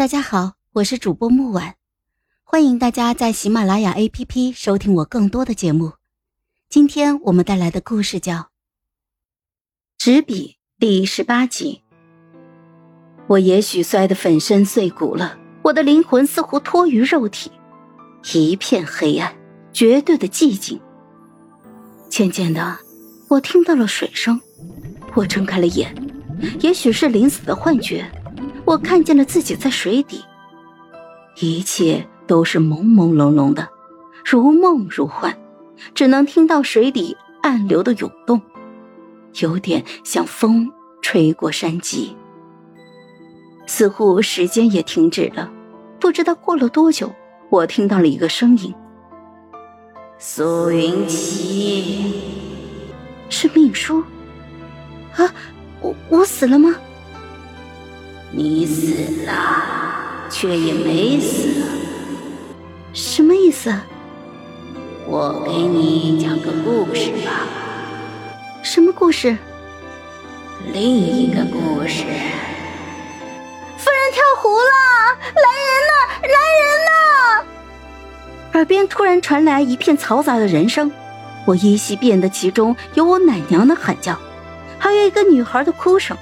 大家好，我是主播木婉，欢迎大家在喜马拉雅 APP 收听我更多的节目。今天我们带来的故事叫《纸笔》第十八集。我也许摔得粉身碎骨了，我的灵魂似乎脱于肉体，一片黑暗，绝对的寂静。渐渐的，我听到了水声，我睁开了眼，也许是临死的幻觉。我看见了自己在水底，一切都是朦朦胧胧的，如梦如幻，只能听到水底暗流的涌动，有点像风吹过山脊。似乎时间也停止了，不知道过了多久，我听到了一个声音：“苏云奇，是命书啊！我我死了吗？”你死了，却也没死，什么意思？我给你讲个故事吧。什么故事？另一个故事。夫人跳湖了，来人呐，来人呐！耳边突然传来一片嘈杂的人声，我依稀辨得其中有我奶娘的喊叫，还有一个女孩的哭声。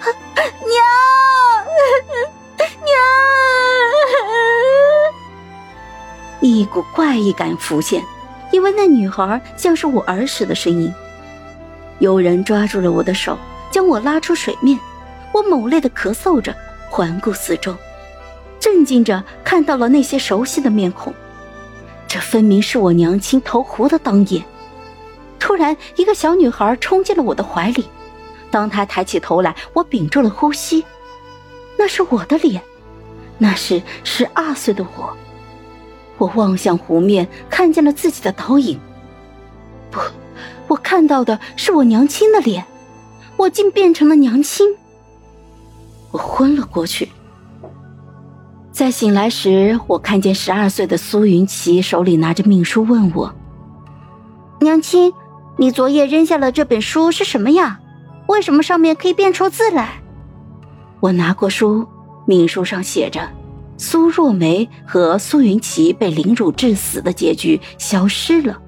娘。娘，一股怪异感浮现，因为那女孩像是我儿时的声音。有人抓住了我的手，将我拉出水面。我猛烈的咳嗽着，环顾四周，震惊着看到了那些熟悉的面孔。这分明是我娘亲投湖的当夜。突然，一个小女孩冲进了我的怀里。当她抬起头来，我屏住了呼吸。那是我的脸，那是十二岁的我。我望向湖面，看见了自己的倒影。不，我看到的是我娘亲的脸，我竟变成了娘亲。我昏了过去。在醒来时，我看见十二岁的苏云奇手里拿着命书，问我：“娘亲，你昨夜扔下了这本书是什么呀？为什么上面可以变出字来？”我拿过书，命书上写着：苏若梅和苏云奇被凌辱致死的结局消失了，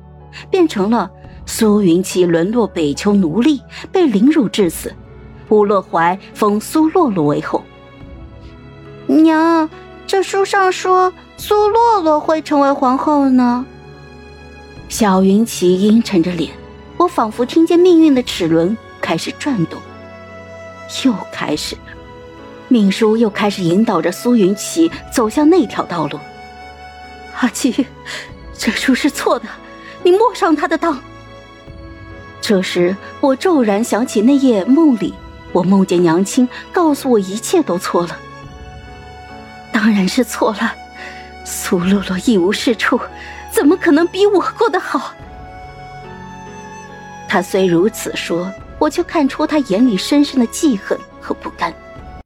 变成了苏云奇沦落北丘奴隶，被凌辱致死。乌洛怀封苏洛洛为后。娘，这书上说苏洛洛会成为皇后呢。小云奇阴沉着脸，我仿佛听见命运的齿轮开始转动，又开始了。命书又开始引导着苏云奇走向那条道路。阿七，这书是错的，你莫上他的当。这时，我骤然想起那夜梦里，我梦见娘亲告诉我一切都错了。当然是错了，苏洛洛一无是处，怎么可能比我过得好？他虽如此说，我却看出他眼里深深的记恨和不甘。